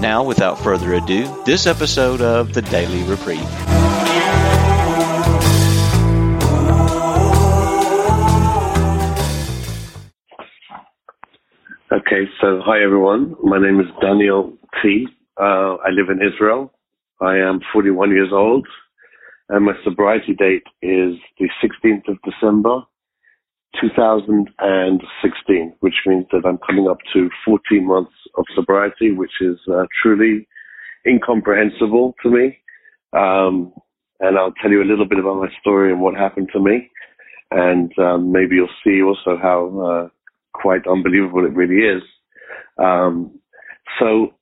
Now, without further ado, this episode of The Daily Reprieve. Okay, so hi everyone. My name is Daniel T. Uh, I live in Israel. I am 41 years old, and my sobriety date is the 16th of December, 2016, which means that I'm coming up to 14 months of sobriety, which is uh, truly incomprehensible to me. Um, and I'll tell you a little bit about my story and what happened to me. And um, maybe you'll see also how uh, quite unbelievable it really is. Um, so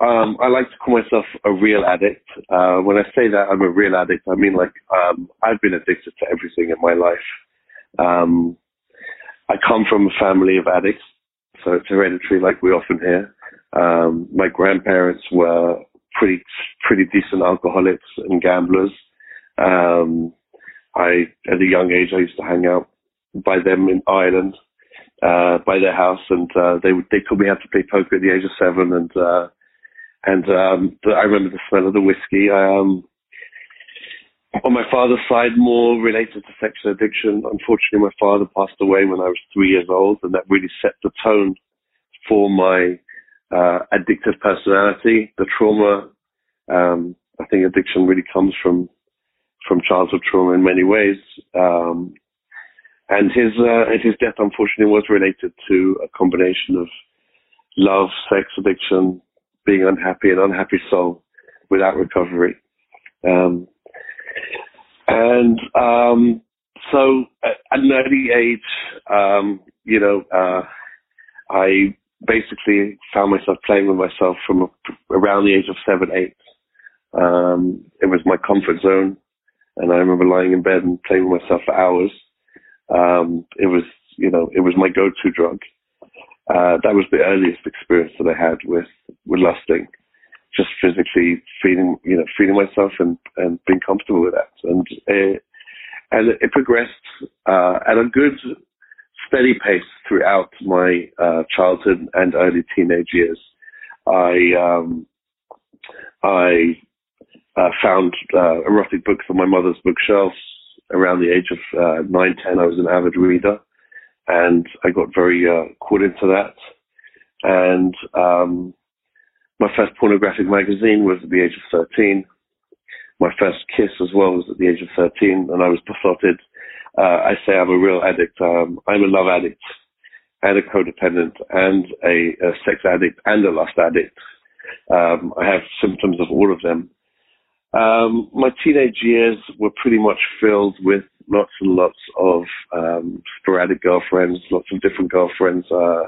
um, I like to call myself a real addict. Uh, when I say that I'm a real addict, I mean like um, I've been addicted to everything in my life. Um, I come from a family of addicts, so it's hereditary, like we often hear. Um, my grandparents were pretty pretty decent alcoholics and gamblers. Um, I at a young age I used to hang out by them in Ireland, uh, by their house, and uh, they would they taught me how to play poker at the age of seven, and uh, and um, I remember the smell of the whiskey. I, um, on my father's side, more related to sexual addiction. Unfortunately, my father passed away when I was three years old, and that really set the tone for my uh, addictive personality. The trauma, um, I think, addiction really comes from from childhood trauma in many ways. Um, and his uh, and his death, unfortunately, was related to a combination of love, sex addiction, being unhappy, an unhappy soul without recovery. Um, and um, so at an early age, um, you know, uh, I basically found myself playing with myself from around the age of seven, eight. Um, it was my comfort zone, and I remember lying in bed and playing with myself for hours. Um, it was, you know, it was my go-to drug. Uh, that was the earliest experience that I had with with lusting just physically feeling, you know, feeling myself and, and being comfortable with that. And it, and it progressed uh, at a good, steady pace throughout my uh, childhood and early teenage years. I um, I uh, found uh, erotic books on my mother's bookshelves around the age of uh, nine, ten. I was an avid reader, and I got very uh, caught into that. And um, my first pornographic magazine was at the age of 13. My first kiss as well was at the age of 13, and I was besotted. Uh, I say I'm a real addict. Um, I'm a love addict and a codependent and a, a sex addict and a lust addict. Um, I have symptoms of all of them. Um, my teenage years were pretty much filled with lots and lots of um, sporadic girlfriends, lots of different girlfriends, uh,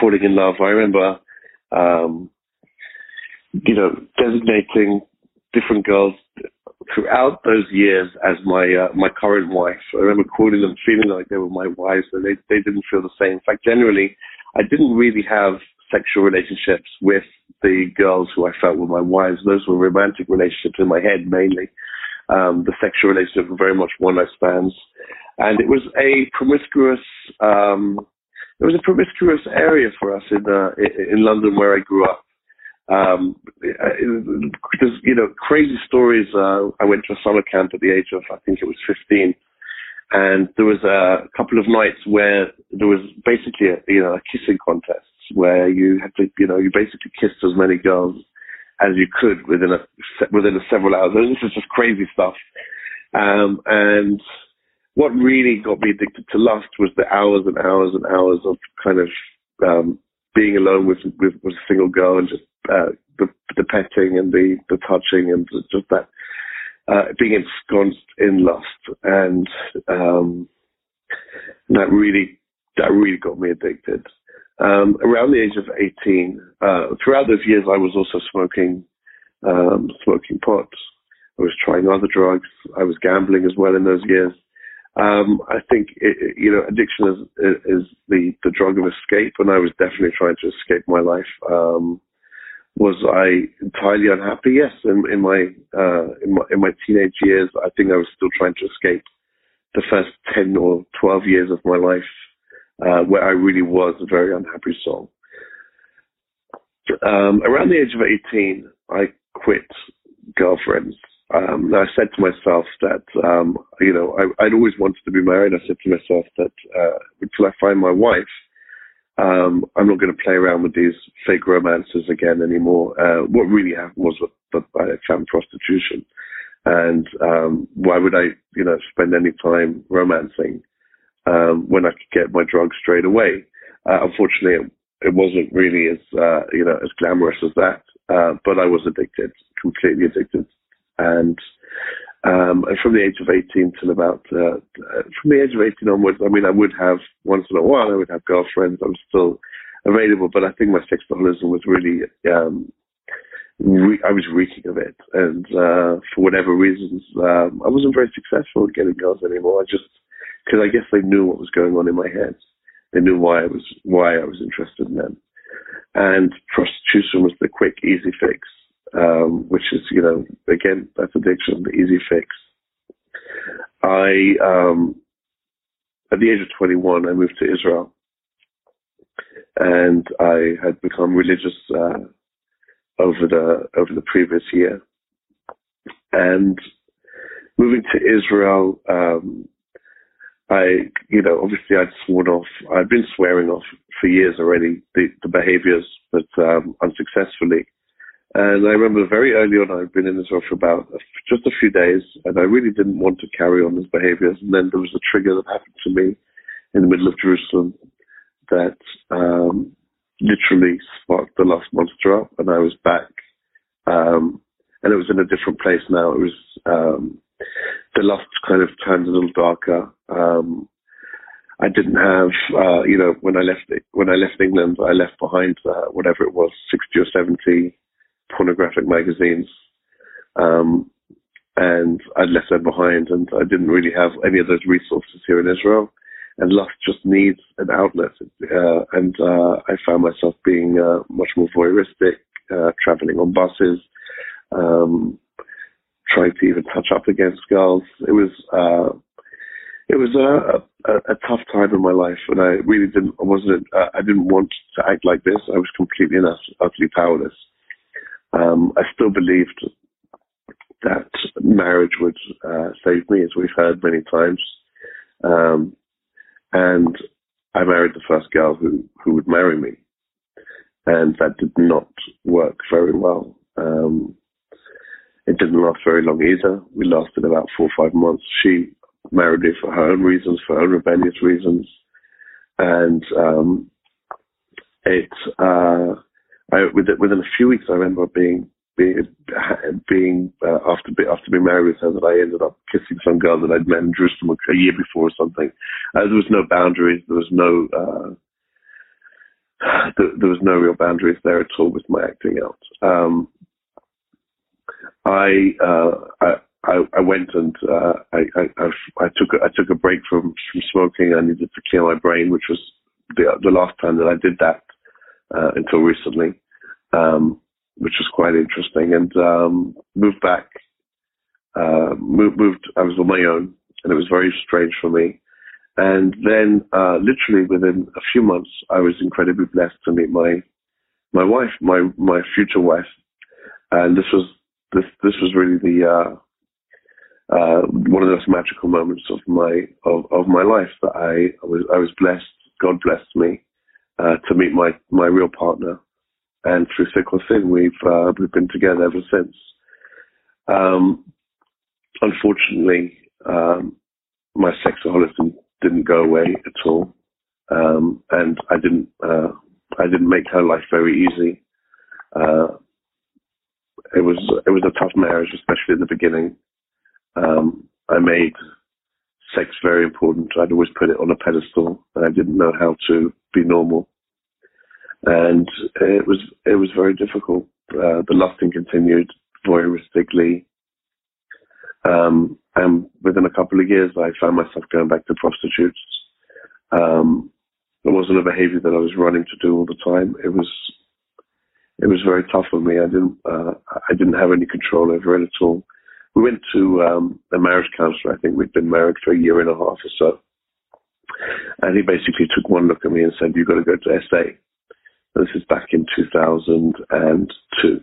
falling in love. I remember um, you know, designating different girls throughout those years as my uh, my current wife. I remember calling them, feeling like they were my wives, and they they didn't feel the same. In fact, generally, I didn't really have sexual relationships with the girls who I felt were my wives. Those were romantic relationships in my head mainly. Um, the sexual relationships were very much one night stands, and it was a promiscuous. Um, it was a promiscuous area for us in uh, in London where I grew up. Um, there's, you know, crazy stories. Uh, I went to a summer camp at the age of, I think it was 15. And there was a couple of nights where there was basically a, you know, a kissing contest where you had to, you know, you basically kissed as many girls as you could within a, within a several hours. And this is just crazy stuff. Um, and what really got me addicted to lust was the hours and hours and hours of kind of, um, being alone with, with, with a single girl and just uh, the, the petting and the, the touching and just that uh, being ensconced in lust, and um, that really that really got me addicted. Um, around the age of 18, uh, throughout those years, I was also smoking um, smoking pot, I was trying other drugs. I was gambling as well in those years. Um, I think it, you know addiction is is the the drug of escape, and I was definitely trying to escape my life. Um, was I entirely unhappy? Yes, in, in my uh, in my in my teenage years, I think I was still trying to escape the first ten or twelve years of my life, uh, where I really was a very unhappy soul. Um, around the age of eighteen, I quit girlfriends um, I said to myself that, um, you know, I, would always wanted to be married. I said to myself that uh, until I find my wife, um, I'm not going to play around with these fake romances again anymore. Uh, what really happened was that I found prostitution. And um, why would I, you know, spend any time romancing um, when I could get my drugs straight away? Uh, unfortunately, it, it, wasn't really as, uh, you know, as glamorous as that. Uh, but I was addicted, completely addicted and um, and from the age of 18 till about uh, from the age of 18 onwards, I mean, I would have once in a while I would have girlfriends. I was still available, but I think my sexaholism was really um, re- I was reeking of it, and uh, for whatever reasons, um, I wasn't very successful at getting girls anymore. I just because I guess they knew what was going on in my head. They knew why I was why I was interested in them, and prostitution was the quick, easy fix um, which is, you know, again, that's addiction, the easy fix. I, um, at the age of 21, I moved to Israel and I had become religious, uh, over the, over the previous year. And moving to Israel, um, I, you know, obviously I'd sworn off, I'd been swearing off for years already, the, the behaviors, but, um, unsuccessfully. And I remember very early on, I'd been in Israel for about just a few days, and I really didn't want to carry on these behaviors. And then there was a trigger that happened to me in the middle of Jerusalem that um, literally sparked the lust monster up, and I was back. Um, and it was in a different place now. It was um, the lust kind of turned a little darker. Um, I didn't have, uh, you know, when I left when I left England, I left behind uh, whatever it was, sixty or seventy pornographic magazines. Um, and I'd left them behind and I didn't really have any of those resources here in Israel. And lust just needs an outlet. Uh, and uh, I found myself being uh, much more voyeuristic, uh, traveling on buses, um, trying to even touch up against girls. It was uh, it was a, a, a, tough time in my life, and I really didn't. I wasn't. Uh, I didn't want to act like this. I was completely and utterly powerless. Um, I still believed that marriage would uh, save me, as we've heard many times. Um, and I married the first girl who, who would marry me. And that did not work very well. Um, it didn't last very long either. We lasted about four or five months. She married me for her own reasons, for her own rebellious reasons. And um, it uh, Within, within a few weeks, I remember being being being uh, after after being married with her that I ended up kissing some girl that I'd met in Jerusalem a year before or something. Uh, there was no boundaries. There was no uh, there, there, was no real boundaries there at all with my acting out. Um, I, uh, I, I I went and uh, I, I, I took a, I took a break from from smoking. I needed to clear my brain, which was the the last time that I did that uh, until recently, um, which was quite interesting. And um, moved back, uh, moved, moved. I was on my own, and it was very strange for me. And then, uh, literally within a few months, I was incredibly blessed to meet my my wife, my my future wife, and this was this this was really the uh, uh, one of those magical moments of my of, of my life that I, I was I was blessed. God blessed me uh, to meet my, my real partner. And through thick or thin, we've, uh, we've been together ever since. Um, unfortunately, um, my sexaholism didn't go away at all. Um, and I didn't, uh, I didn't make her life very easy. Uh, it was, it was a tough marriage, especially at the beginning. Um, I made sex very important. I'd always put it on a pedestal, and I didn't know how to be normal. And it was it was very difficult. Uh, the lusting continued voyeuristically. Um, and within a couple of years, I found myself going back to prostitutes. Um, it wasn't a behavior that I was running to do all the time. It was, it was very tough on me. I didn't, uh, I didn't have any control over it at all. We went to um, a marriage counselor. I think we'd been married for a year and a half or so. And he basically took one look at me and said, you've got to go to SA. This is back in 2002.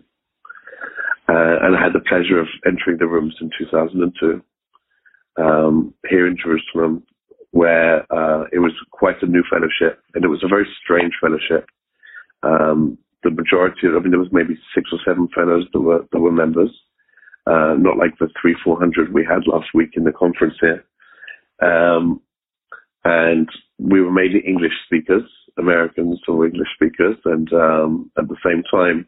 Uh, and I had the pleasure of entering the rooms in 2002 um, here in Jerusalem, where uh, it was quite a new fellowship, and it was a very strange fellowship. Um, the majority, I mean, there was maybe six or seven fellows that were that were members, uh, not like the three, four hundred we had last week in the conference here. Um, and we were mainly English speakers, Americans or English speakers, and um, at the same time,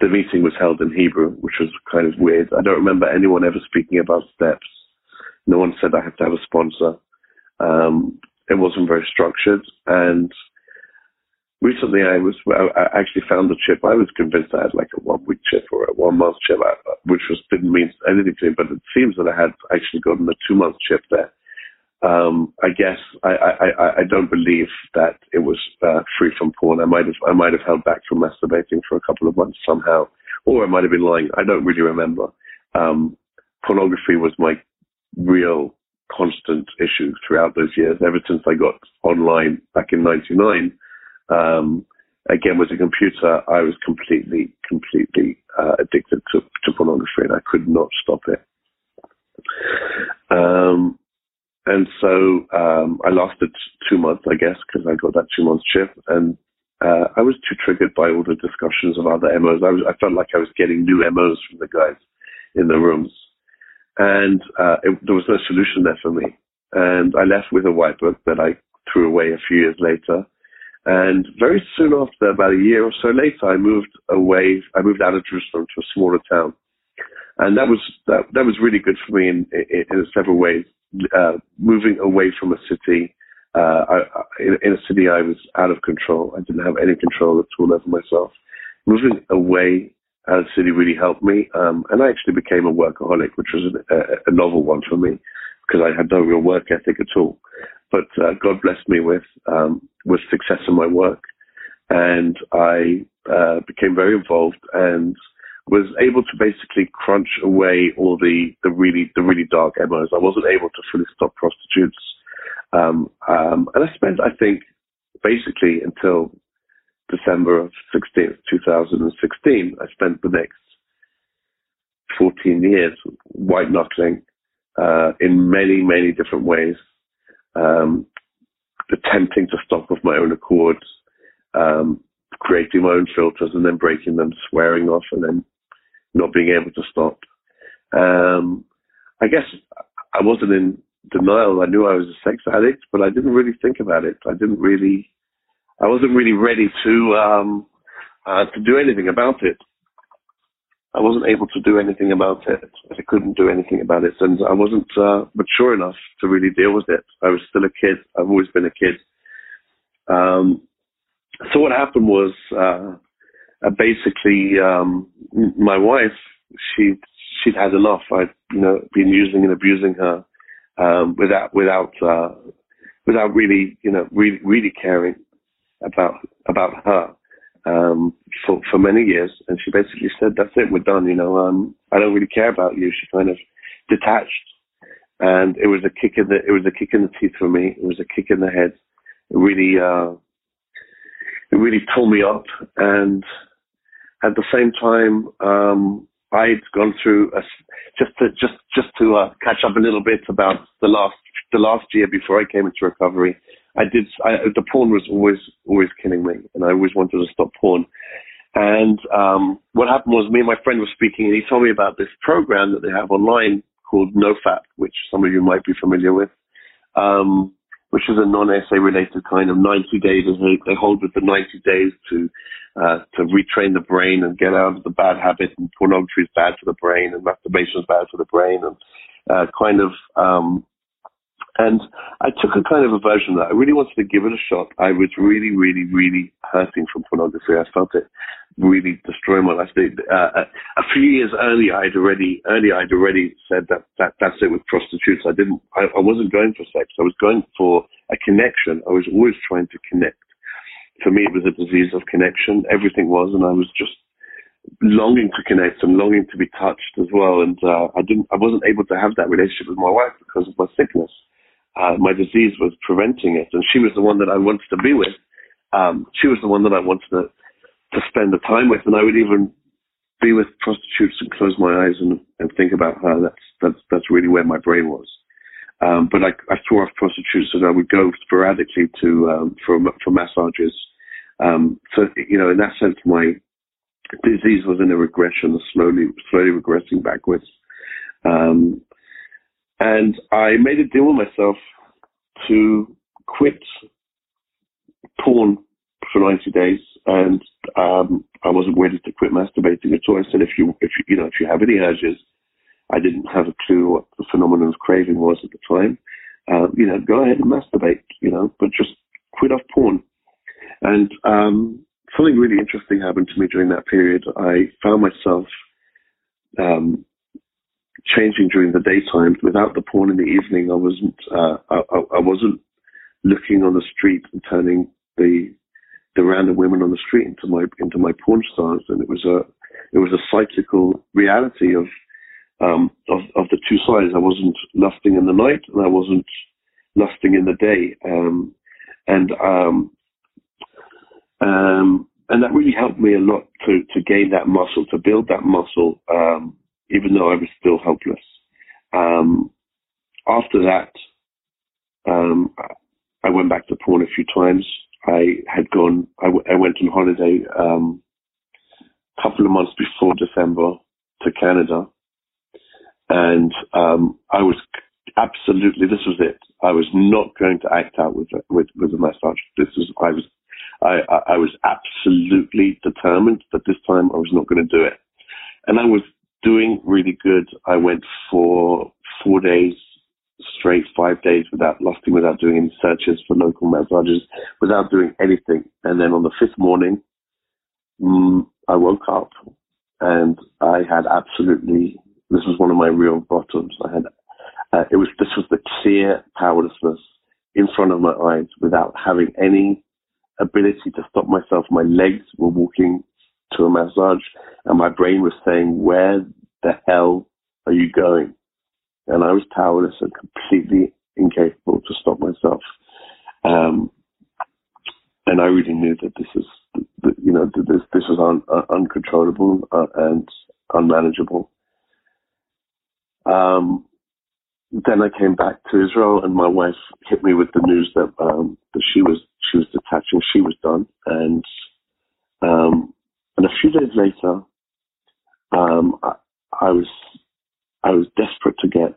the meeting was held in Hebrew, which was kind of weird. I don't remember anyone ever speaking about steps. No one said I have to have a sponsor. Um, it wasn't very structured. And recently I was, I actually found the chip. I was convinced I had like a one week chip or a one month chip, which was, didn't mean anything to me, but it seems that I had actually gotten a two month chip there um, I guess I, I, I don't believe that it was uh, free from porn. I might have I might have held back from masturbating for a couple of months somehow, or I might have been lying. I don't really remember. Um, pornography was my real constant issue throughout those years. Ever since I got online back in '99, um, again with the computer, I was completely completely uh, addicted to, to pornography, and I could not stop it. Um, and so um, I lasted two months, I guess, because I got that two month chip, and uh, I was too triggered by all the discussions of other MOs. I, was, I felt like I was getting new MOs from the guys in the rooms, and uh, it, there was no solution there for me. And I left with a white book that I threw away a few years later. And very soon after, about a year or so later, I moved away. I moved out of Jerusalem to a smaller town, and that was that, that was really good for me in, in, in several ways uh, moving away from a city. Uh, I, in, in, a city, I was out of control. I didn't have any control at all over myself. Moving away out of the city really helped me, um, and I actually became a workaholic, which was a, a, a novel one for me because I had no real work ethic at all. But uh, God blessed me with um, with success in my work, and I uh, became very involved and was able to basically crunch away all the, the really the really dark MOs. I wasn't able to fully stop prostitutes, um, um, and I spent I think basically until December of 16, 2016. I spent the next 14 years white knuckling uh, in many many different ways, um, attempting to stop of my own accord. Um, creating my own filters and then breaking them, swearing off, and then not being able to stop. Um, I guess I wasn't in denial. I knew I was a sex addict, but I didn't really think about it. I didn't really, I wasn't really ready to, um, uh, to do anything about it. I wasn't able to do anything about it. I couldn't do anything about it, and I wasn't uh, mature enough to really deal with it. I was still a kid. I've always been a kid. Um, so what happened was uh, uh, basically um, my wife she she'd had enough. I'd you know been using and abusing her um, without without uh, without really you know really really caring about about her um, for for many years. And she basically said, "That's it, we're done." You know, um, I don't really care about you. She kind of detached, and it was a kick in the it was a kick in the teeth for me. It was a kick in the head. It really uh, it really pulled me up and at the same time, um, I'd gone through a, just to just just to uh, catch up a little bit about the last the last year before I came into recovery. I did I, the porn was always always killing me, and I always wanted to stop porn. And um, what happened was, me and my friend were speaking, and he told me about this program that they have online called NoFap, which some of you might be familiar with. Um, which is a non-SA related kind of 90 days. They, they hold with the 90 days to uh, to retrain the brain and get out of the bad habit. And pornography is bad for the brain, and masturbation is bad for the brain, and uh, kind of um, And I took a kind of aversion to that. I really wanted to give it a shot. I was really, really, really hurting from pornography. I felt it really destroy my life. Uh, a few years earlier, I'd already, earlier I'd already said that, that that's it with prostitutes. I didn't, I, I wasn't going for sex. I was going for a connection. I was always trying to connect. For me, it was a disease of connection. Everything was, and I was just longing to connect and longing to be touched as well. And uh, I didn't, I wasn't able to have that relationship with my wife because of my sickness uh, my disease was preventing it, and she was the one that I wanted to be with. Um, she was the one that I wanted to to spend the time with, and I would even be with prostitutes and close my eyes and, and think about her. That's that's that's really where my brain was. Um, but I, I saw off prostitutes, and I would go sporadically to um, for for massages. Um, so you know, in that sense, my disease was in a regression, slowly slowly regressing backwards. Um, and I made a deal with myself to quit porn for 90 days. And um, I wasn't ready to quit masturbating at all. I said, if you, if you, you know, if you have any urges, I didn't have a clue what the phenomenon of craving was at the time. Uh, you know, go ahead and masturbate, you know, but just quit off porn. And um, something really interesting happened to me during that period. I found myself um, changing during the daytime. Without the porn in the evening, I wasn't uh, I, I, wasn't looking on the street and turning the the random women on the street into my into my porn stars, and it was a it was a cyclical reality of um, of, of the two sides. I wasn't lusting in the night, and I wasn't lusting in the day, um, and um, um, and that really helped me a lot to to gain that muscle, to build that muscle. Um, even though I was still helpless. Um, after that, um, I went back to porn a few times. I had gone, I, w- I went on holiday um, a couple of months before December to Canada. And um, I was absolutely, this was it. I was not going to act out with with, with a massage. This was, I was, I, I was absolutely determined that this time I was not going to do it. And I was doing really good. I went for four days straight, five days without lusting, without doing any searches for local massages, without doing anything. And then on the fifth morning, mm, I woke up and I had absolutely, this was one of my real bottoms. I had, uh, it was, this was the clear powerlessness in front of my eyes without having any ability to stop myself. My legs were walking to a massage, and my brain was saying, "Where the hell are you going?" And I was powerless and completely incapable to stop myself. Um, and I really knew that this is, you know, this this was un, uh, uncontrollable uh, and unmanageable. Um, then I came back to Israel, and my wife hit me with the news that um, that she was she was detaching, she was done, and um, and a few days later, um, I, I, was I was desperate to get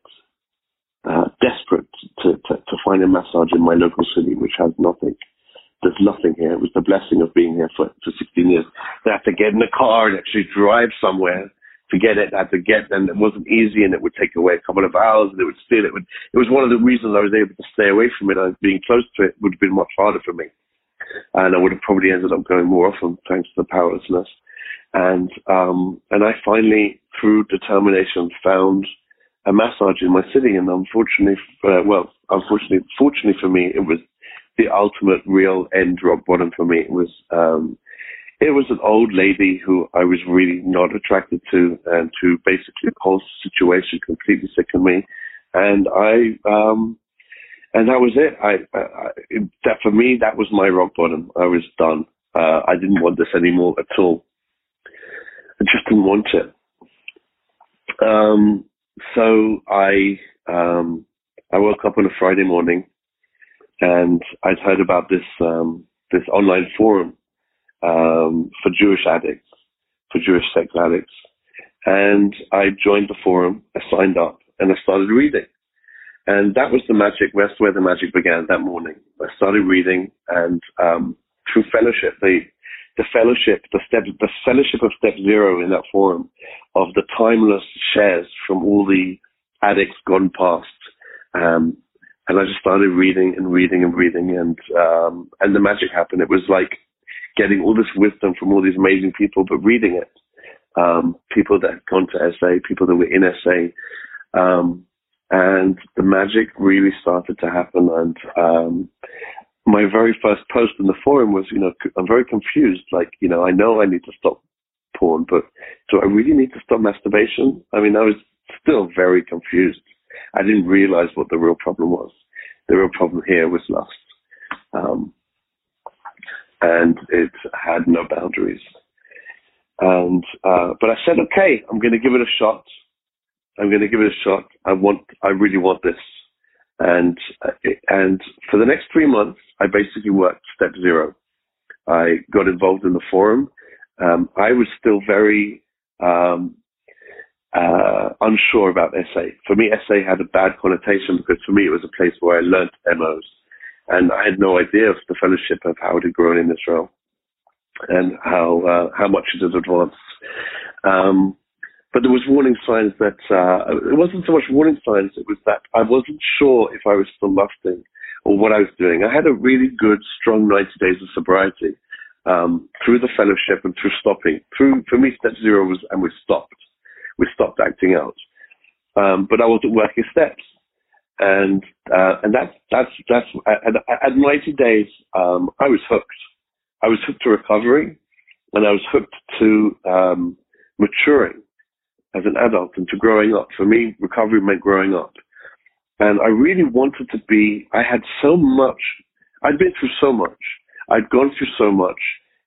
uh, desperate to, to, to find a massage in my local city, which has nothing. There's nothing here. It was the blessing of being here for, for 16 years. I had to get in a car and actually drive somewhere to get it. I had to get, and it wasn't easy, and it would take away a couple of hours, and it would still, it would. It was one of the reasons I was able to stay away from it. Being close to it would have been much harder for me and I would have probably ended up going more often thanks to the powerlessness. And um, and I finally, through determination, found a massage in my city. And unfortunately, uh, well, unfortunately, fortunately for me, it was the ultimate real end rock bottom for me. It was um, it was an old lady who I was really not attracted to, and who basically the whole situation completely sickened me. And I um, and that was it. I, I, that for me, that was my rock bottom. I was done. Uh, I didn't want this anymore at all. I just didn't want it. Um, so I, um, I woke up on a Friday morning, and I'd heard about this um, this online forum um, for Jewish addicts, for Jewish sex addicts, and I joined the forum. I signed up, and I started reading. And that was the magic. That's where the magic began that morning. I started reading, and um, through fellowship, the the fellowship, the step, the fellowship of Step Zero in that forum, of the timeless shares from all the addicts gone past, um, and I just started reading and reading and reading, and um, and the magic happened. It was like getting all this wisdom from all these amazing people, but reading it. Um, people that had gone to SA, people that were in SA, um, and the magic really started to happen. And um, my very first post in the forum was, you know, I'm very confused. Like, you know, I know I need to stop porn, but do I really need to stop masturbation? I mean, I was still very confused. I didn't realize what the real problem was. The real problem here was lust. Um, and it had no boundaries. And, uh, but I said, okay, I'm going to give it a shot. I'm going to give it a shot. I want, I really want this. And, and for the next three months, I basically worked step zero. I got involved in the forum. Um, I was still very, um, uh, unsure about SA. For me, SA had a bad connotation because for me it was a place where I learned demos, and I had no idea of the fellowship of how it had grown in Israel and how uh, how much it had advanced. Um, but there was warning signs that uh, it wasn't so much warning signs; it was that I wasn't sure if I was still lusting or what I was doing. I had a really good, strong 90 days of sobriety um, through the fellowship and through stopping. Through for me, step zero was and we stopped we stopped acting out. Um, but I wasn't working steps, and uh, and that's that's that's at, at 90 days um, I was hooked. I was hooked to recovery, and I was hooked to um, maturing as an adult and to growing up. For me, recovery meant growing up, and I really wanted to be. I had so much. I'd been through so much. I'd gone through so much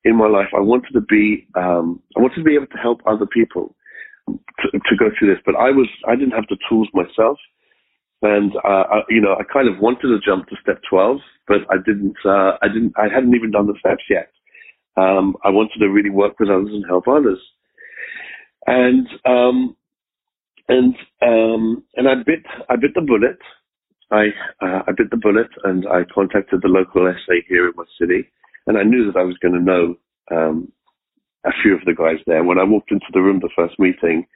in my life. I wanted to be. Um, I wanted to be able to help other people to, to go through this, but I was I didn't have the tools myself, and uh, I, you know I kind of wanted to jump to step twelve, but I didn't. Uh, I didn't. I hadn't even done the steps yet. Um, I wanted to really work with others and help others, and um, and um, and I bit I bit the bullet. I uh, I bit the bullet, and I contacted the local SA here in my city, and I knew that I was going to know um, a few of the guys there. When I walked into the room, the first meeting,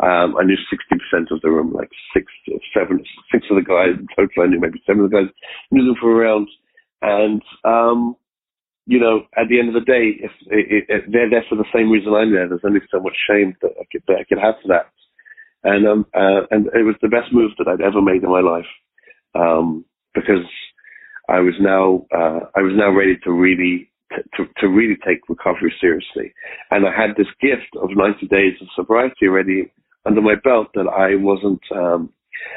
um, I knew 60% of the room, like six, seven, six of the guys in total. I knew maybe seven of the guys, knew them for around. And, um, you know, at the end of the day, if, if, if they're there for the same reason I'm there, there's only so much shame that I could, that I could have for that. And, um, uh, and it was the best move that I'd ever made in my life. Um, because I was now, uh, I was now ready to really to, to really take recovery seriously. And I had this gift of 90 days of sobriety already under my belt that I wasn't, um,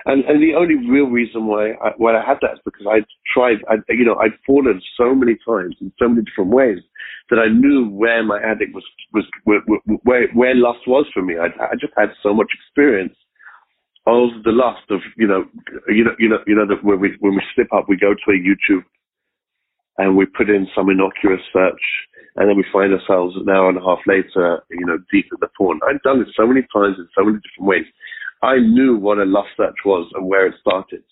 and, and the only real reason why I, why I had that is because I'd tried, I, you know, I'd fallen so many times in so many different ways that I knew where my addict was, was where, where, where lust was for me. I, I just had so much experience of the lust of, you know, you know, you know, you know that when we, when we slip up, we go to a YouTube and we put in some innocuous search and then we find ourselves an hour and a half later, you know, deep in the porn. I've done this so many times in so many different ways. I knew what a lust search was and where it started.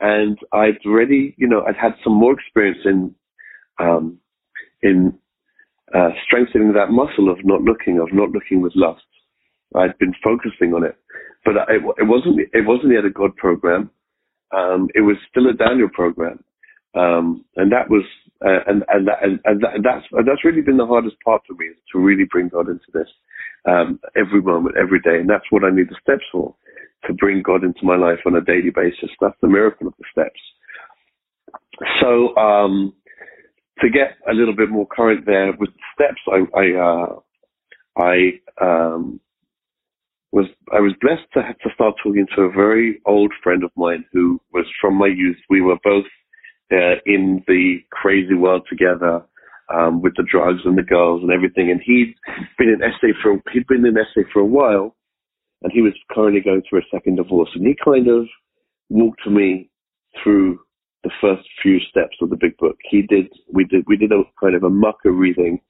And I'd already, you know, I'd had some more experience in, um, in, uh, strengthening that muscle of not looking, of not looking with lust. I'd been focusing on it, but it, it wasn't, it wasn't yet a God program. Um, it was still a Daniel program. Um, and that was, uh, and, and, that, and, and, that, and that's, that's really been the hardest part for me is to really bring God into this, um, every moment, every day. And that's what I need the steps for, to bring God into my life on a daily basis. That's the miracle of the steps. So, um, to get a little bit more current there with the steps, I, I, uh, I, um, was I was blessed to have to start talking to a very old friend of mine who was from my youth. We were both uh, in the crazy world together um, with the drugs and the girls and everything. And he'd been in SA for he'd been in SA for a while, and he was currently going through a second divorce. And he kind of walked me through the first few steps of the Big Book. He did we did we did a kind of a mucker reading,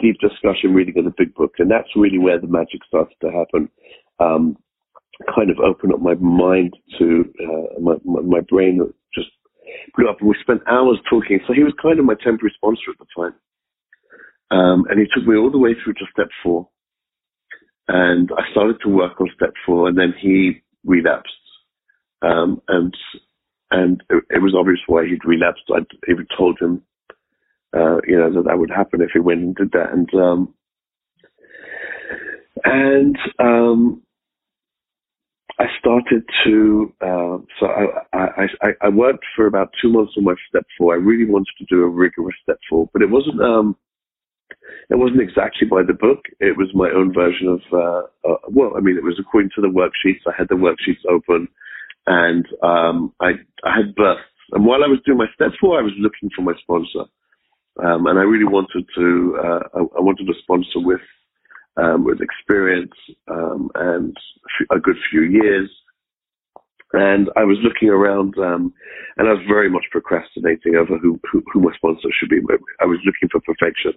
deep discussion reading of the Big Book, and that's really where the magic started to happen. Um, kind of opened up my mind to uh, my, my, my brain just blew up and we spent hours talking. So he was kind of my temporary sponsor at the time. Um, and he took me all the way through to step four. And I started to work on step four and then he relapsed. Um, and, and it, it, was obvious why he'd relapsed. I'd even told him, uh, you know, that that would happen if he went and did that. And um, and um, I started to. Uh, so I, I, I I worked for about two months on my step four. I really wanted to do a rigorous step four, but it wasn't. Um, it wasn't exactly by the book. It was my own version of, uh, uh, well, I mean, it was according to the worksheets. I had the worksheets open and um, I, I had bursts. And while I was doing my step four, I was looking for my sponsor. Um, and I really wanted to, uh, I, I, wanted a sponsor with, um, with experience um, and a good few years. And I was looking around, um, and I was very much procrastinating over who, who, who my sponsor should be. I was looking for perfection.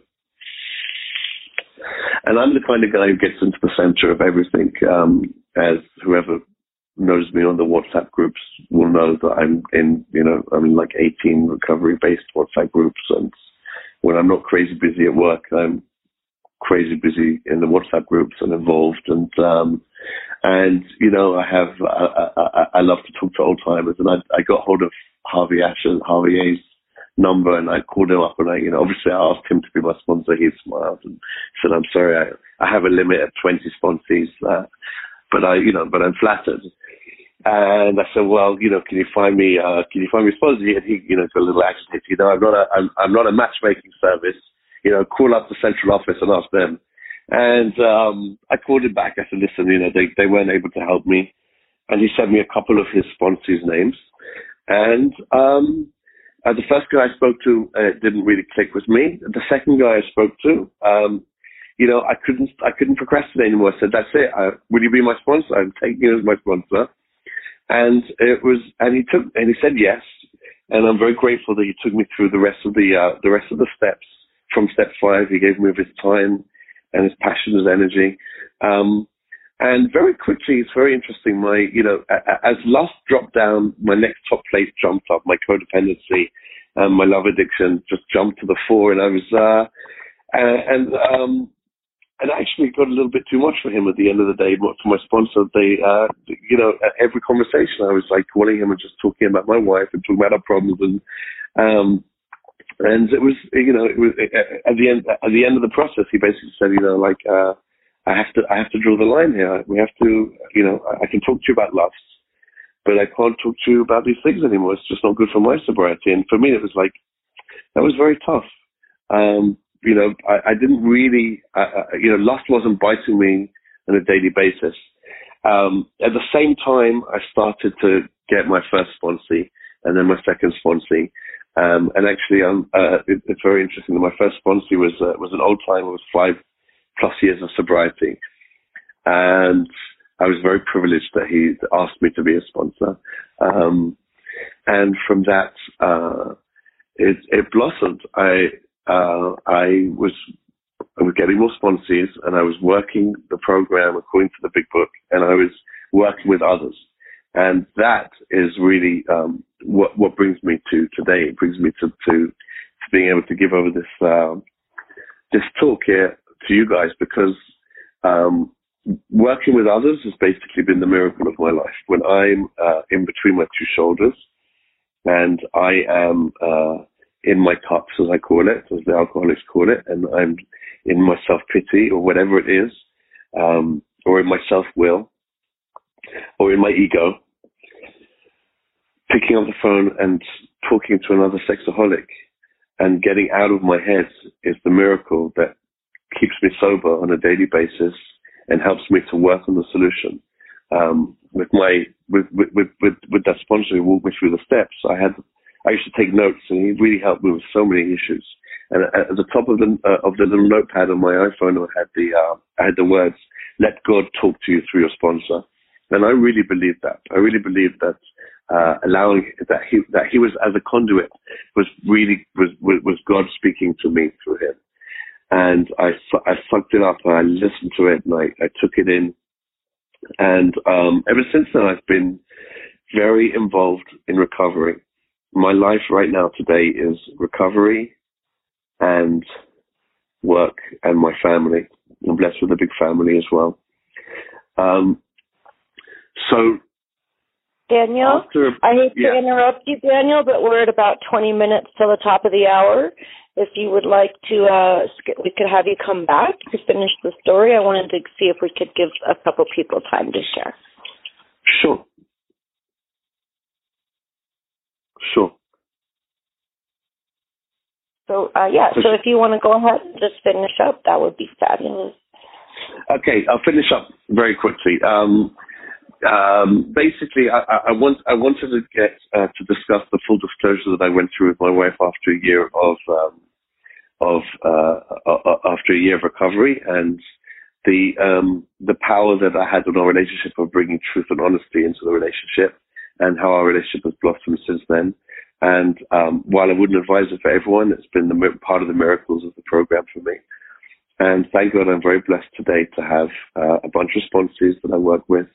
And I'm the kind of guy who gets into the center of everything, um, as whoever knows me on the WhatsApp groups will know that I'm in, you know, I'm in like 18 recovery based WhatsApp groups. And when I'm not crazy busy at work, I'm crazy busy in the WhatsApp groups and involved. And, um, and, you know, I have, I, I, I love to talk to old timers and I, I got hold of Harvey Asher, Harvey A's number and I called him up and I, you know, obviously I asked him to be my sponsor. He smiled and said, I'm sorry, I, I have a limit of 20 sponsees, uh, but I, you know, but I'm flattered. And I said, well, you know, can you find me, uh, can you find me a sponsor? And he, you know, got a little agitated. You know, I'm not a, I'm, I'm not a matchmaking service. You know, call up the central office and ask them. And, um, I called him back. I said, listen, you know, they, they weren't able to help me. And he sent me a couple of his sponsors' names. And, um, uh, the first guy I spoke to uh, didn't really click with me. The second guy I spoke to, um, you know, I couldn't, I couldn't procrastinate anymore. I said, "That's it. I, will you be my sponsor? I'm taking you as my sponsor." And it was, and he took, and he said yes. And I'm very grateful that he took me through the rest of the, uh, the rest of the steps from step five. He gave me of his time and his passion, his energy. Um, and very quickly, it's very interesting. My, you know, as lust dropped down, my next top place jumped up. My codependency, and my love addiction just jumped to the fore, and I was, uh, and um, and actually got a little bit too much for him at the end of the day. But For my sponsor, they, uh, you know, every conversation I was like calling him and just talking about my wife and talking about our problems, and um, and it was, you know, it was at the end at the end of the process, he basically said, you know, like. uh I have to I have to draw the line here. We have to, you know, I can talk to you about lust, but I can't talk to you about these things anymore. It's just not good for my sobriety. And for me, it was like that was very tough. Um, you know, I, I didn't really, uh, you know, lust wasn't biting me on a daily basis. Um, at the same time, I started to get my first sponsee and then my second sponsee. Um, and actually, um, uh, it, it's very interesting. That my first sponsee was uh, was an old timer, was five plus years of sobriety. And I was very privileged that he asked me to be a sponsor. Um, and from that, uh, it, it, blossomed. I, uh, I was, I was getting more sponsors and I was working the program according to the big book and I was working with others. And that is really, um, what, what brings me to today. It brings me to, to, to being able to give over this, uh, this talk here to you guys because um, working with others has basically been the miracle of my life. When I'm uh, in between my two shoulders and I am uh, in my cups, as I call it, as the alcoholics call it, and I'm in my self pity or whatever it is, um, or in my self will, or in my ego, picking up the phone and talking to another sexaholic and getting out of my head is the miracle that keeps me sober on a daily basis and helps me to work on the solution. Um, with my with, with with with that sponsor who walked me through the steps, I had I used to take notes, and he really helped me with so many issues. And at the top of the uh, of the little notepad on my iPhone, I had the uh, I had the words "Let God talk to you through your sponsor," and I really believe that. I really believe that uh, allowing that he that he was as a conduit was really was was God speaking to me through him and I, I sucked it up and I listened to it and I, I took it in. And um, ever since then, I've been very involved in recovery. My life right now today is recovery and work and my family. I'm blessed with a big family as well. Um, so Daniel, After, I hate yeah. to interrupt you, Daniel, but we're at about 20 minutes till the top of the hour. If you would like to, uh, we could have you come back to finish the story. I wanted to see if we could give a couple people time to share. Sure. Sure. So, uh, yeah, so if you want to go ahead and just finish up, that would be fabulous. Okay, I'll finish up very quickly. Um, um, basically, I, I, want I wanted to get uh, to discuss the full disclosure that I went through with my wife after a year of um, of uh, uh, after a year of recovery and the um, the power that I had in our relationship of bringing truth and honesty into the relationship and how our relationship has blossomed since then. And um, while I wouldn't advise it for everyone, it's been the, part of the miracles of the program for me. And thank God I'm very blessed today to have uh, a bunch of sponsors that I work with.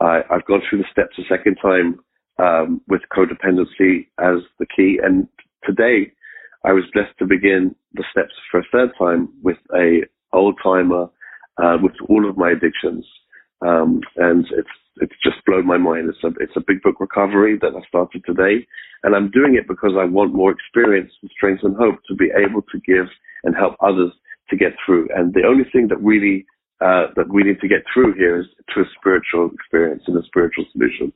I, I've gone through the steps a second time um, with codependency as the key. And today I was blessed to begin the steps for a third time with a old timer uh, with all of my addictions. Um, and it's it's just blown my mind. It's a it's a big book recovery that I started today, and I'm doing it because I want more experience and strength and hope to be able to give and help others to get through. And the only thing that really uh, that we need to get through here is to a spiritual experience and a spiritual solution.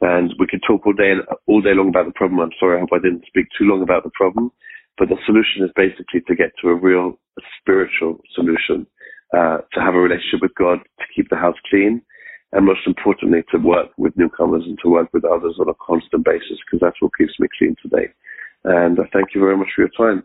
And we could talk all day all day long about the problem. I'm sorry, I hope I didn't speak too long about the problem. But the solution is basically to get to a real spiritual solution, uh, to have a relationship with God, to keep the house clean, and most importantly, to work with newcomers and to work with others on a constant basis, because that's what keeps me clean today. And uh, thank you very much for your time.